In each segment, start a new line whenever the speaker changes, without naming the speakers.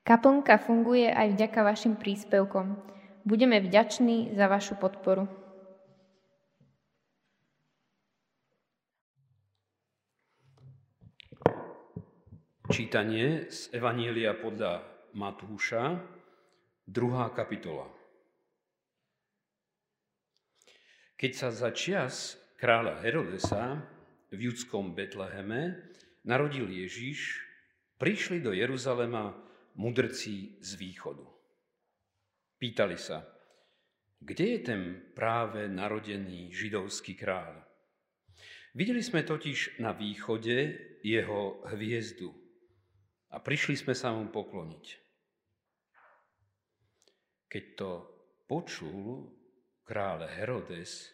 Kaplnka funguje aj vďaka vašim príspevkom. Budeme vďační za vašu podporu.
Čítanie z Evanielia podľa Matúša, druhá kapitola. Keď sa za čias kráľa Herodesa v judskom Betleheme narodil Ježiš, prišli do Jeruzalema mudrci z východu. Pýtali sa, kde je ten práve narodený židovský kráľ? Videli sme totiž na východe jeho hviezdu a prišli sme sa mu pokloniť. Keď to počul kráľ Herodes,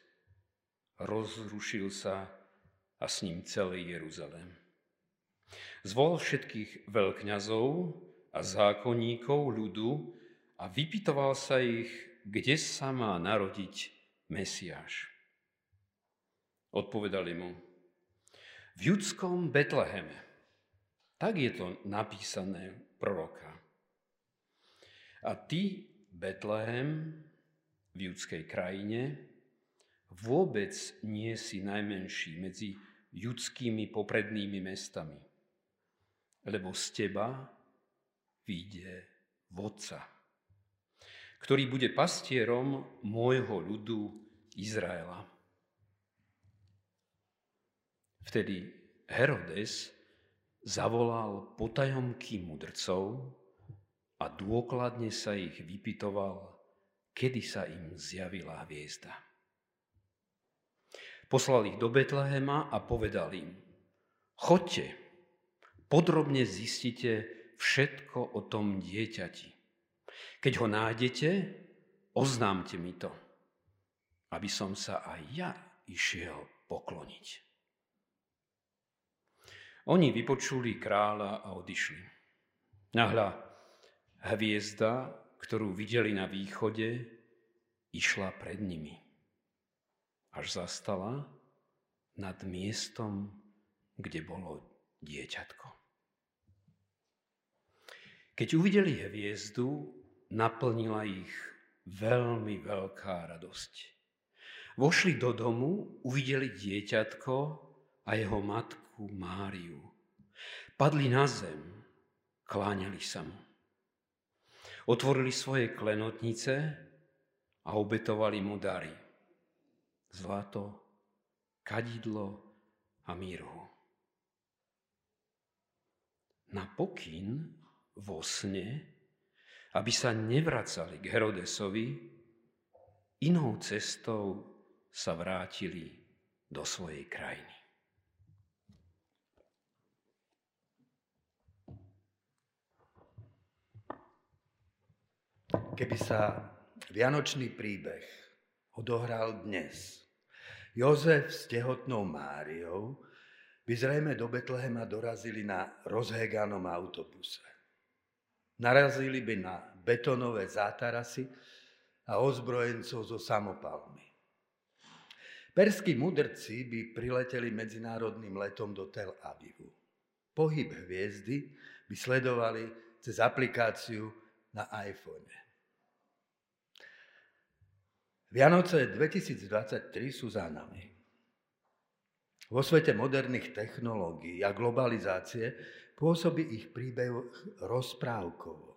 rozrušil sa a s ním celý Jeruzalém. Zvolal všetkých veľkňazov a zákonníkov ľudu a vypitoval sa ich, kde sa má narodiť Mesiáš. Odpovedali mu, v judskom Betleheme. Tak je to napísané proroka. A ty, Betlehem, v judskej krajine, vôbec nie si najmenší medzi judskými poprednými mestami, lebo z teba vyjde vodca, ktorý bude pastierom môjho ľudu Izraela. Vtedy Herodes zavolal potajomky mudrcov a dôkladne sa ich vypitoval, kedy sa im zjavila hviezda. Poslal ich do Betlehema a povedal im, chodte, podrobne zistite všetko o tom dieťati. Keď ho nájdete, oznámte mi to, aby som sa aj ja išiel pokloniť. Oni vypočuli kráľa a odišli. Nahľa hviezda, ktorú videli na východe, išla pred nimi. Až zastala nad miestom, kde bolo dieťatko. Keď uvideli hviezdu, naplnila ich veľmi veľká radosť. Vošli do domu, uvideli dieťatko a jeho matku Máriu. Padli na zem, kláňali sa mu. Otvorili svoje klenotnice a obetovali mu dary. Zlato, kadidlo a mírhu. Na pokyn vo sne, aby sa nevracali k Herodesovi, inou cestou sa vrátili do svojej krajiny.
Keby sa Vianočný príbeh odohral dnes, Jozef s tehotnou Máriou by zrejme do Betlehema dorazili na rozheganom autobuse. Narazili by na betonové zátarasy a ozbrojencov so samopalmi. Perskí mudrci by prileteli medzinárodným letom do Tel Avivu. Pohyb hviezdy by sledovali cez aplikáciu na iPhone. Vianoce 2023 sú za nami. Vo svete moderných technológií a globalizácie pôsobí ich príbeh rozprávkovo,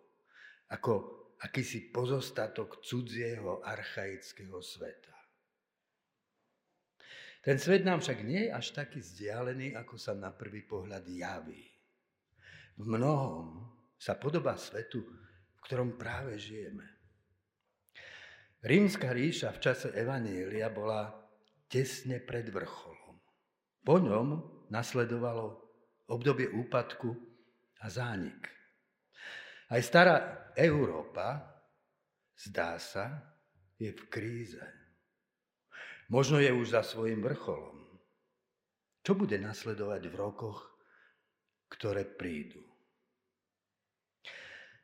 ako akýsi pozostatok cudzieho archaického sveta. Ten svet nám však nie je až taký vzdialený, ako sa na prvý pohľad javí. V mnohom sa podobá svetu, v ktorom práve žijeme. Rímska ríša v čase Evanielia bola tesne pred vrcholom. Po ňom nasledovalo obdobie úpadku a zánik. Aj stará Európa, zdá sa, je v kríze. Možno je už za svojim vrcholom. Čo bude nasledovať v rokoch, ktoré prídu?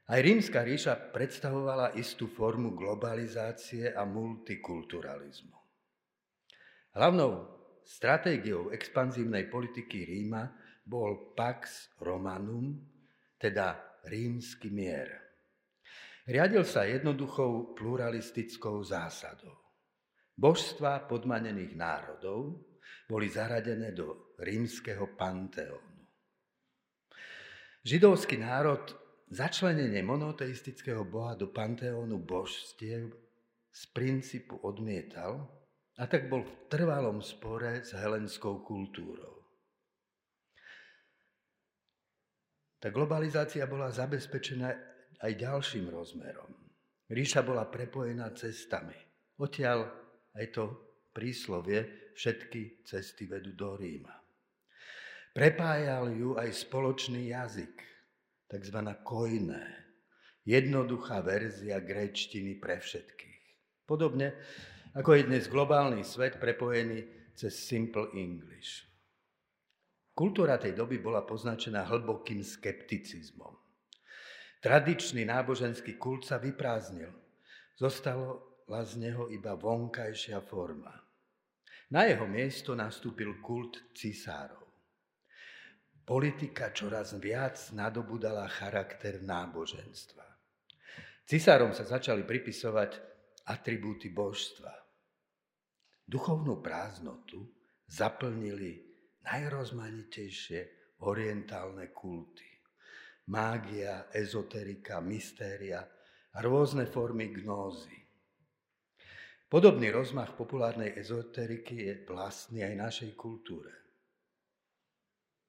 Aj rímska ríša predstavovala istú formu globalizácie a multikulturalizmu. Hlavnou Stratégiou expanzívnej politiky Ríma bol Pax Romanum, teda rímsky mier. Riadil sa jednoduchou pluralistickou zásadou. Božstva podmanených národov boli zaradené do rímskeho panteónu. Židovský národ začlenenie monoteistického boha do panteónu božstiev z princípu odmietal a tak bol v trvalom spore s helenskou kultúrou. Tá globalizácia bola zabezpečená aj ďalším rozmerom. Ríša bola prepojená cestami. Odtiaľ aj to príslovie všetky cesty vedú do Ríma. Prepájal ju aj spoločný jazyk, tzv. kojné, jednoduchá verzia gréčtiny pre všetkých. Podobne ako je dnes globálny svet prepojený cez Simple English. Kultúra tej doby bola poznačená hlbokým skepticizmom. Tradičný náboženský kult sa vyprázdnil. Zostala z neho iba vonkajšia forma. Na jeho miesto nastúpil kult cisárov. Politika čoraz viac nadobudala charakter náboženstva. Cisárom sa začali pripisovať atribúty božstva. Duchovnú prázdnotu zaplnili najrozmanitejšie orientálne kulty mágia, ezoterika, mystéria a rôzne formy gnózy. Podobný rozmach populárnej ezoteriky je vlastný aj našej kultúre.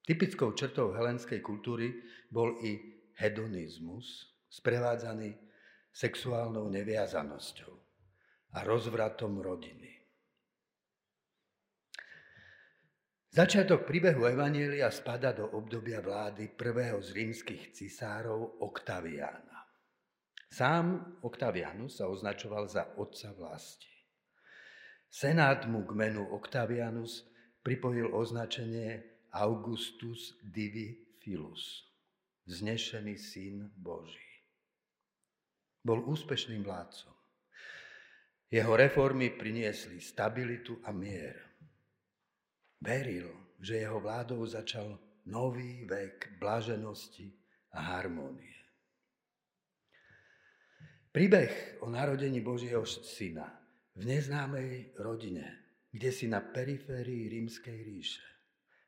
Typickou črtou helenskej kultúry bol i hedonizmus, sprevádzaný sexuálnou neviazanosťou a rozvratom rodiny. Začiatok príbehu Evanielia spada do obdobia vlády prvého z rímskych cisárov Oktaviána. Sám Oktavianus sa označoval za otca vlasti. Senát mu k menu Octavianus pripojil označenie Augustus Divi Filus, vznešený syn Boží. Bol úspešným vládcom. Jeho reformy priniesli stabilitu a mier. Veril, že jeho vládou začal nový vek blaženosti a harmónie. Príbeh o narodení Božieho syna v neznámej rodine, kde si na periférii rímskej ríše,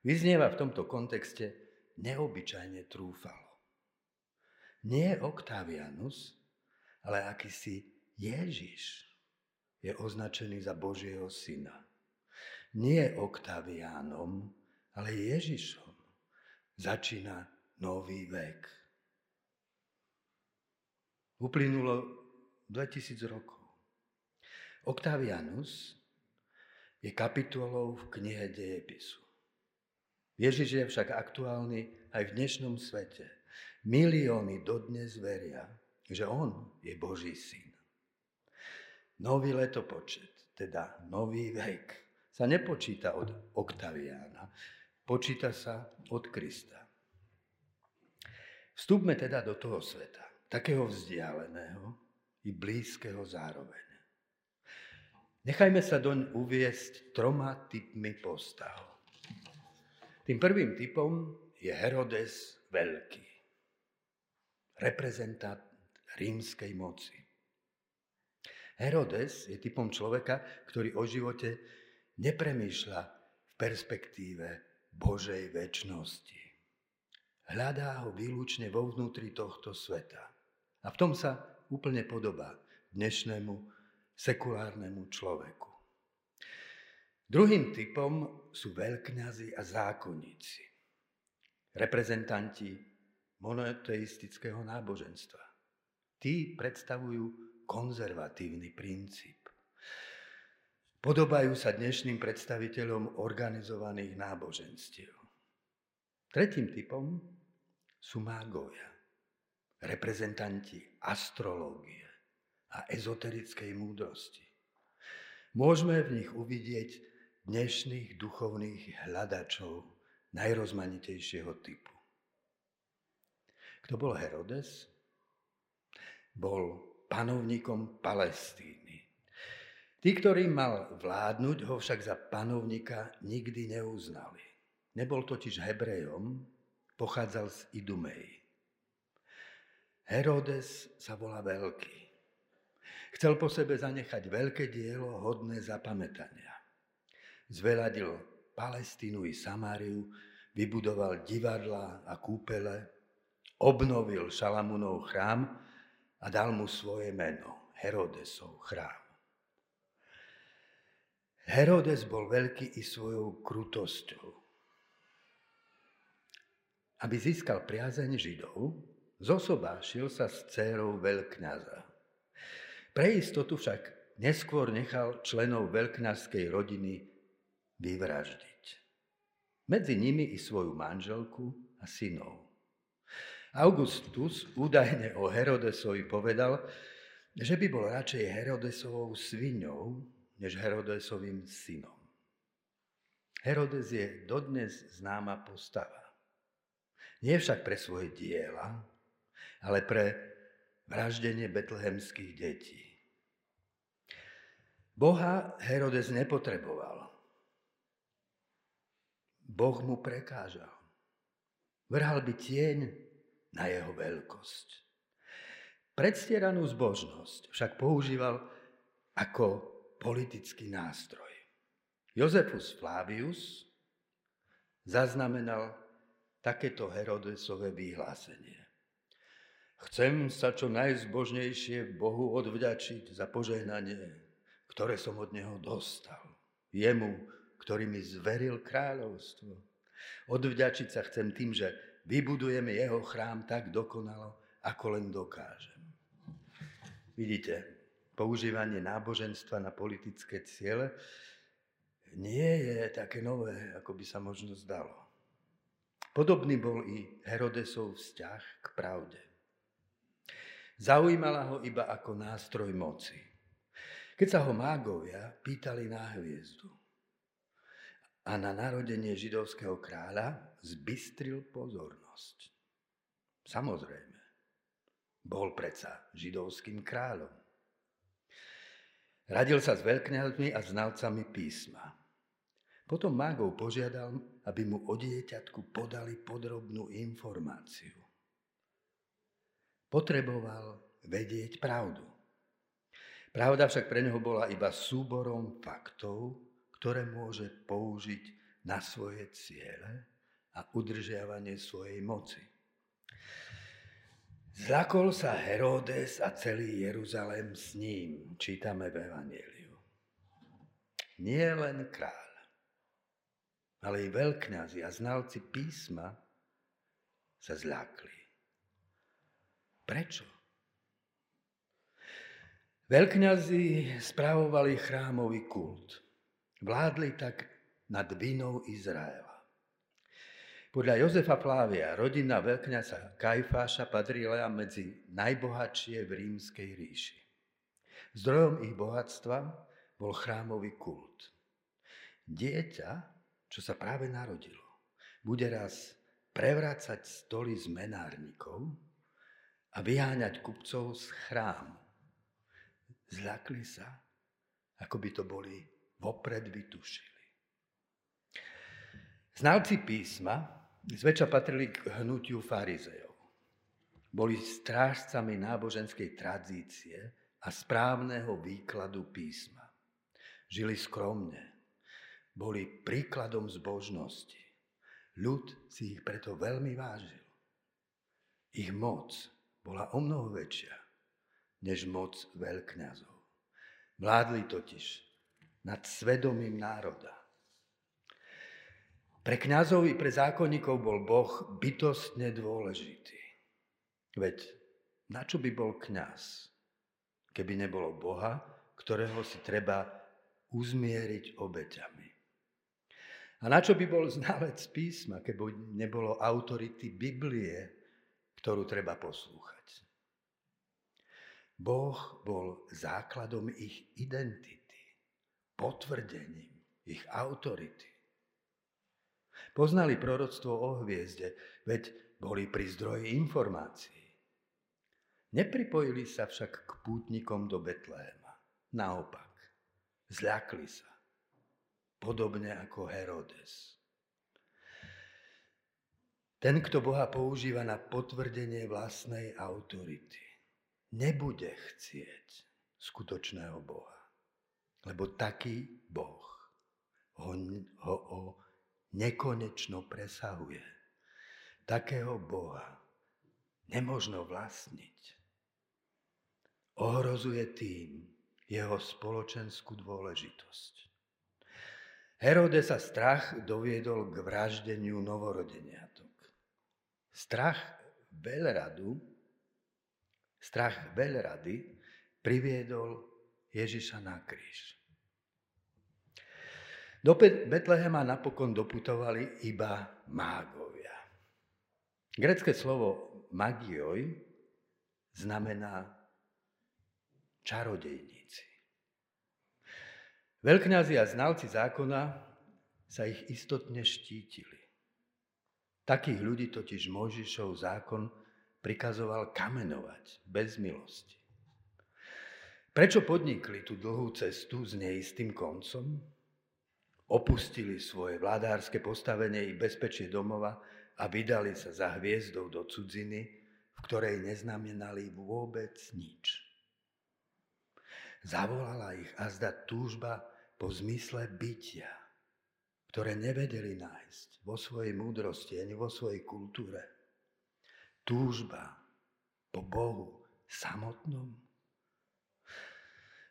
vyznieva v tomto kontexte neobyčajne trúfalo. Nie Octavianus, ale akýsi Ježiš je označený za Božieho syna nie Oktaviánom, ale Ježišom začína nový vek. Uplynulo 2000 rokov. Octavianus je kapitolou v knihe dejepisu. Ježiš je však aktuálny aj v dnešnom svete. Milióny dodnes veria, že on je Boží syn. Nový letopočet, teda nový vek, sa nepočíta od Oktaviána, počíta sa od Krista. Vstúpme teda do toho sveta, takého vzdialeného i blízkeho zároveň. Nechajme sa doň uviesť troma typmi postav. Tým prvým typom je Herodes Veľký, reprezentant rímskej moci. Herodes je typom človeka, ktorý o živote nepremýšľa v perspektíve Božej väčšnosti. Hľadá ho výlučne vo vnútri tohto sveta. A v tom sa úplne podobá dnešnému sekulárnemu človeku. Druhým typom sú veľkňazi a zákonníci, reprezentanti monoteistického náboženstva. Tí predstavujú konzervatívny princíp. Podobajú sa dnešným predstaviteľom organizovaných náboženstiev. Tretím typom sú mágovia, reprezentanti astrológie a ezoterickej múdrosti. Môžeme v nich uvidieť dnešných duchovných hľadačov najrozmanitejšieho typu. Kto bol Herodes? Bol panovníkom Palestíny Tí, ktorí mal vládnuť, ho však za panovníka nikdy neuznali. Nebol totiž Hebrejom, pochádzal z Idumej. Herodes sa volá veľký. Chcel po sebe zanechať veľké dielo hodné zapamätania. Zveladil Palestínu i Samáriu, vybudoval divadla a kúpele, obnovil Šalamúnov chrám a dal mu svoje meno, Herodesov chrám. Herodes bol veľký i svojou krutosťou. Aby získal priazeň Židov, zosobášil sa s dcérou veľkňaza. Pre istotu však neskôr nechal členov veľkňazskej rodiny vyvraždiť. Medzi nimi i svoju manželku a synov. Augustus údajne o Herodesovi povedal, že by bol radšej Herodesovou sviňou, než Herodesovým synom. Herodes je dodnes známa postava. Nie však pre svoje diela, ale pre vraždenie betlehemských detí. Boha Herodes nepotreboval. Boh mu prekážal. Vrhal by tieň na jeho veľkosť. Predstieranú zbožnosť však používal ako politický nástroj. Jozefus Flavius zaznamenal takéto Herodesové vyhlásenie. Chcem sa čo najzbožnejšie Bohu odvďačiť za požehnanie, ktoré som od Neho dostal. Jemu, ktorý mi zveril kráľovstvo. Odvďačiť sa chcem tým, že vybudujeme Jeho chrám tak dokonalo, ako len dokážem. Vidíte, používanie náboženstva na politické ciele nie je také nové, ako by sa možno zdalo. Podobný bol i Herodesov vzťah k pravde. Zaujímala ho iba ako nástroj moci. Keď sa ho mágovia pýtali na hviezdu a na narodenie židovského kráľa zbystril pozornosť. Samozrejme, bol predsa židovským kráľom. Radil sa s veľkňazmi a znalcami písma. Potom mágov požiadal, aby mu o dieťatku podali podrobnú informáciu. Potreboval vedieť pravdu. Pravda však pre neho bola iba súborom faktov, ktoré môže použiť na svoje ciele a udržiavanie svojej moci. Zlakol sa Herodes a celý Jeruzalém s ním, čítame v Evangeliu. Nie len kráľ, ale i veľkňazi a znalci písma sa zľakli. Prečo? Veľkňazi správovali chrámový kult. Vládli tak nad vinou Izraela. Podľa Jozefa Flávia rodina veľkňaza Kajfáša patrila medzi najbohatšie v rímskej ríši. Zdrojom ich bohatstva bol chrámový kult. Dieťa, čo sa práve narodilo, bude raz prevrácať stoly z menárnikov a vyháňať kupcov z chrámu. Zľakli sa, ako by to boli vopred vytušili. Znalci písma zväčša patrili k hnutiu farizejov. Boli strážcami náboženskej tradície a správneho výkladu písma. Žili skromne, boli príkladom zbožnosti. Ľud si ich preto veľmi vážil. Ich moc bola o mnoho väčšia než moc veľkňazov. Vládli totiž nad svedomím národa. Pre kňazov i pre zákonníkov bol Boh bytostne dôležitý. Veď na čo by bol kňaz, keby nebolo Boha, ktorého si treba uzmieriť obeťami? A na čo by bol znalec písma, keby nebolo autority Biblie, ktorú treba poslúchať? Boh bol základom ich identity, potvrdením ich autority. Poznali proroctvo o hviezde, veď boli pri zdroji informácií. Nepripojili sa však k pútnikom do Betléma. Naopak, zľakli sa. Podobne ako Herodes. Ten, kto Boha používa na potvrdenie vlastnej autority, nebude chcieť skutočného Boha. Lebo taký Boh ho, ho, ho nekonečno presahuje. Takého Boha nemožno vlastniť. Ohrozuje tým jeho spoločenskú dôležitosť. Herode sa strach doviedol k vraždeniu novorodeniatok. Strach veľradu, strach veľrady priviedol Ježiša na kríž. Do Betlehema napokon doputovali iba mágovia. Grecké slovo magioj znamená čarodejníci. Veľkňazi a znalci zákona sa ich istotne štítili. Takých ľudí totiž Mojžišov zákon prikazoval kamenovať bez milosti. Prečo podnikli tú dlhú cestu s neistým koncom? Opustili svoje vládárske postavenie i bezpečie domova a vydali sa za hviezdou do cudziny, v ktorej neznamenali vôbec nič. Zavolala ich azda túžba po zmysle bytia, ktoré nevedeli nájsť vo svojej múdrosti ani vo svojej kultúre. Túžba po Bohu samotnom.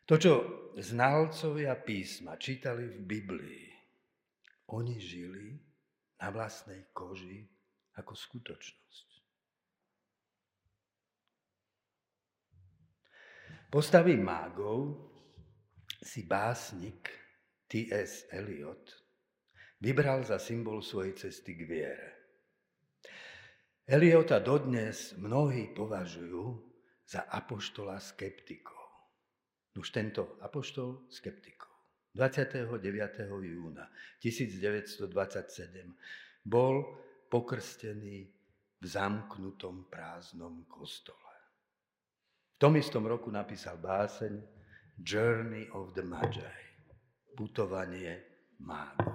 To, čo znalcovia písma čítali v Biblii, oni žili na vlastnej koži ako skutočnosť. Postavy mágov si básnik T.S. Eliot vybral za symbol svojej cesty k viere. Eliota dodnes mnohí považujú za apoštola skeptikov. Už tento apoštol skeptikov 29. júna 1927 bol pokrstený v zamknutom prázdnom kostole. V tom istom roku napísal báseň Journey of the Magi, putovanie mágov.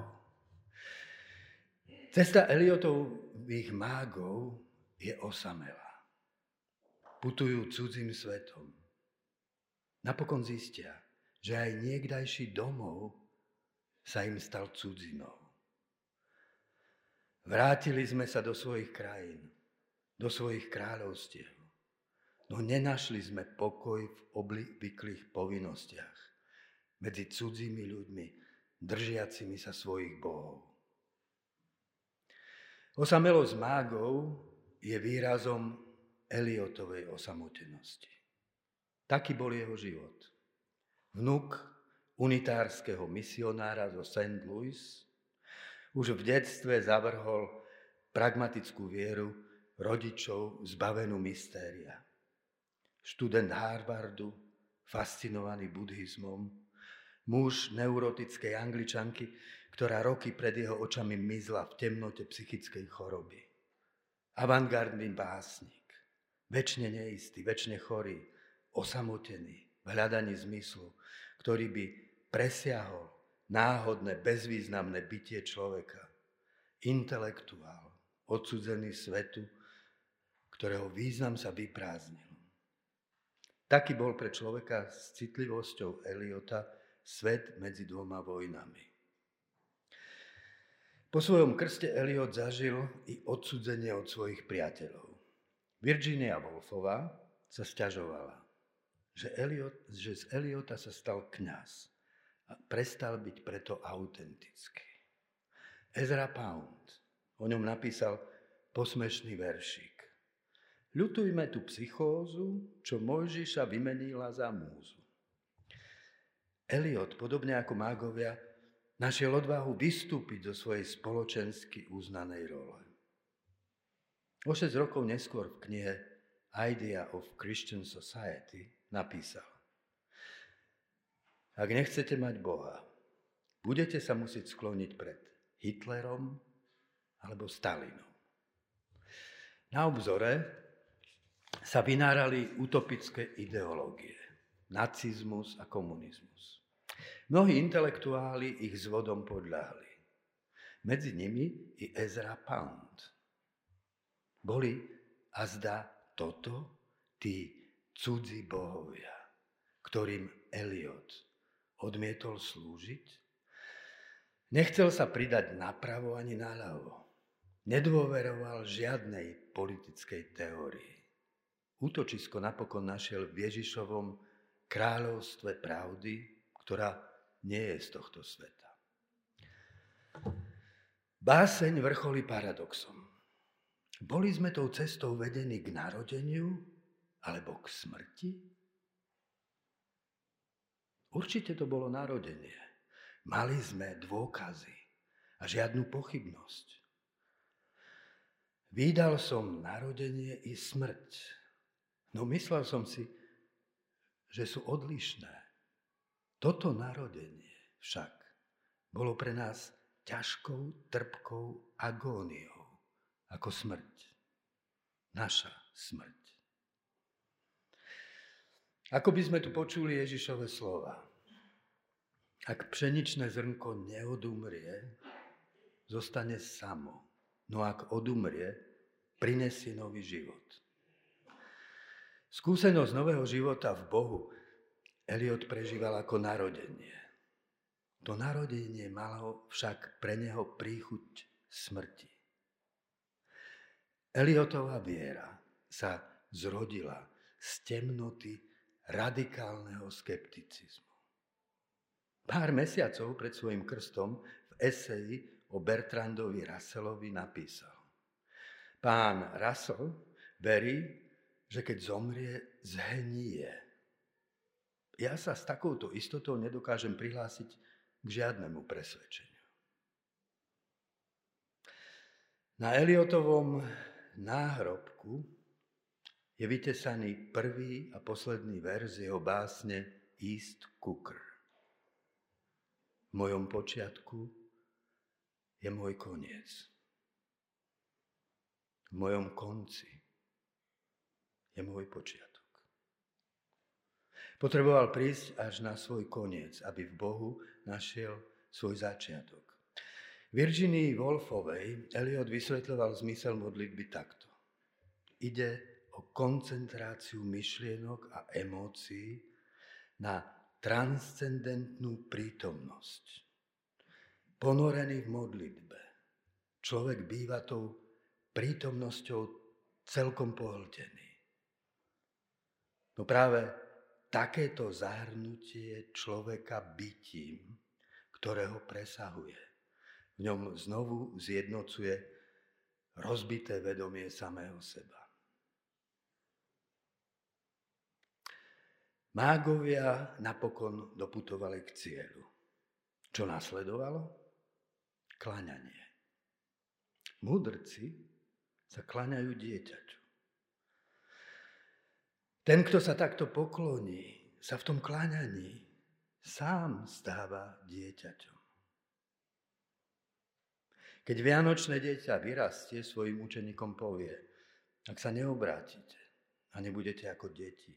Cesta Eliotových mágov je osamelá. Putujú cudzím svetom. Napokon zistia, že aj niekdajší domov sa im stal cudzinou. Vrátili sme sa do svojich krajín, do svojich kráľovstiev, no nenašli sme pokoj v obvyklých povinnostiach medzi cudzími ľuďmi, držiacimi sa svojich bohov. Osamelosť mágov je výrazom Eliotovej osamotenosti. Taký bol jeho život. Vnuk unitárskeho misionára zo St. Louis už v detstve zavrhol pragmatickú vieru rodičov zbavenú mystéria. Študent Harvardu, fascinovaný buddhizmom, muž neurotickej angličanky, ktorá roky pred jeho očami mizla v temnote psychickej choroby. Avantgardný básnik, väčšine neistý, väčšine chorý, osamotený, v hľadaní zmyslu, ktorý by presiahol náhodné, bezvýznamné bytie človeka. Intelektuál, odsudzený svetu, ktorého význam sa vyprázdnil. Taký bol pre človeka s citlivosťou Eliota svet medzi dvoma vojnami. Po svojom krste Eliot zažil i odsudzenie od svojich priateľov. Virginia Woolfová sa stiažovala, že, Eliot, že z Eliota sa stal kňaz a prestal byť preto autentický. Ezra Pound o ňom napísal posmešný veršík. Ľutujme tú psychózu, čo Mojžiša vymenila za múzu. Eliot, podobne ako mágovia, našiel odvahu vystúpiť zo svojej spoločensky uznanej role. O 6 rokov neskôr v knihe Idea of Christian Society napísal Ak nechcete mať Boha, budete sa musieť skloniť pred Hitlerom alebo Stalinom. Na obzore sa vynárali utopické ideológie, nacizmus a komunizmus. Mnohí intelektuáli ich zvodom podľahli. Medzi nimi i Ezra Pound. Boli a zdá toto tí cudzí bohovia, ktorým Eliot odmietol slúžiť? Nechcel sa pridať napravo ani naľavo. Nedôveroval žiadnej politickej teórii. Útočisko napokon našiel v Ježišovom kráľovstve pravdy, ktorá nie je z tohto sveta. Báseň vrcholí paradoxom. Boli sme tou cestou vedení k narodeniu alebo k smrti? Určite to bolo narodenie. Mali sme dôkazy a žiadnu pochybnosť. Výdal som narodenie i smrť. No myslel som si, že sú odlišné. Toto narodenie však bolo pre nás ťažkou, trpkou agóniou, ako smrť. Naša smrť. Ako by sme tu počuli Ježišove slova. Ak pšeničné zrnko neodumrie, zostane samo. No ak odumrie, prinesie nový život. Skúsenosť nového života v Bohu Eliot prežíval ako narodenie. To narodenie malo však pre neho príchuť smrti. Eliotová viera sa zrodila z temnoty radikálneho skepticizmu. Pár mesiacov pred svojim krstom v eseji o Bertrandovi Russellovi napísal. Pán Russell verí, že keď zomrie, zhnie. Ja sa s takouto istotou nedokážem prihlásiť k žiadnemu presvedčeniu. Na Eliotovom náhrobku je vytesaný prvý a posledný verz jeho básne East Cooker. V mojom počiatku je môj koniec. V mojom konci je môj počiatok. Potreboval prísť až na svoj koniec, aby v Bohu našiel svoj začiatok. Virginii Wolfovej Eliot vysvetľoval zmysel modlitby takto. Ide o koncentráciu myšlienok a emócií na transcendentnú prítomnosť. Ponorený v modlitbe, človek býva tou prítomnosťou celkom pohltený. No práve takéto zahrnutie človeka bytím, ktorého presahuje. V ňom znovu zjednocuje rozbité vedomie samého seba. Mágovia napokon doputovali k cieľu. Čo nasledovalo? Klaňanie. Mudrci sa klaňajú dieťaťu. Ten, kto sa takto pokloní, sa v tom kláňaní sám stáva dieťaťom. Keď vianočné dieťa vyrastie, svojim učeníkom povie, ak sa neobrátite a nebudete ako deti,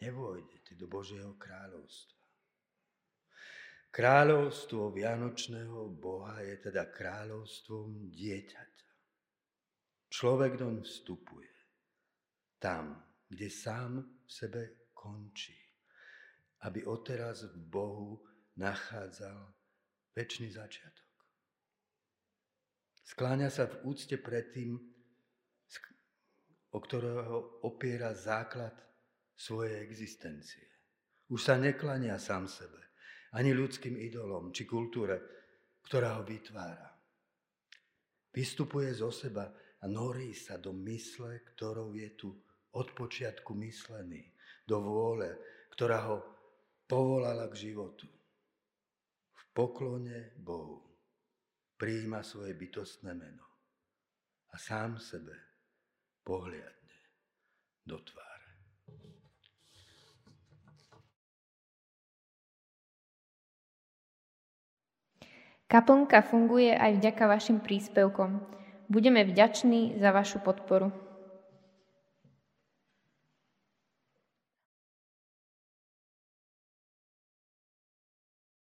nevôjdete do Božieho kráľovstva. Kráľovstvo Vianočného Boha je teda kráľovstvom dieťaťa. Človek doň vstupuje tam, kde sám v sebe končí, aby odteraz v Bohu nachádzal väčší začiatok. Skláňa sa v úcte pred tým, o ktorého opiera základ svojej existencie. Už sa neklania sám sebe, ani ľudským idolom či kultúre, ktorá ho vytvára. Vystupuje zo seba a norí sa do mysle, ktorou je tu od počiatku myslený, do vôle, ktorá ho povolala k životu. V poklone Bohu prijíma svoje bytostné meno a sám sebe pohliadne do tváre.
Kaplnka funguje aj vďaka vašim príspevkom. Budeme vďační za vašu podporu.